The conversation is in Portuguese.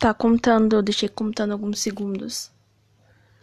Tá contando, eu deixei contando alguns segundos.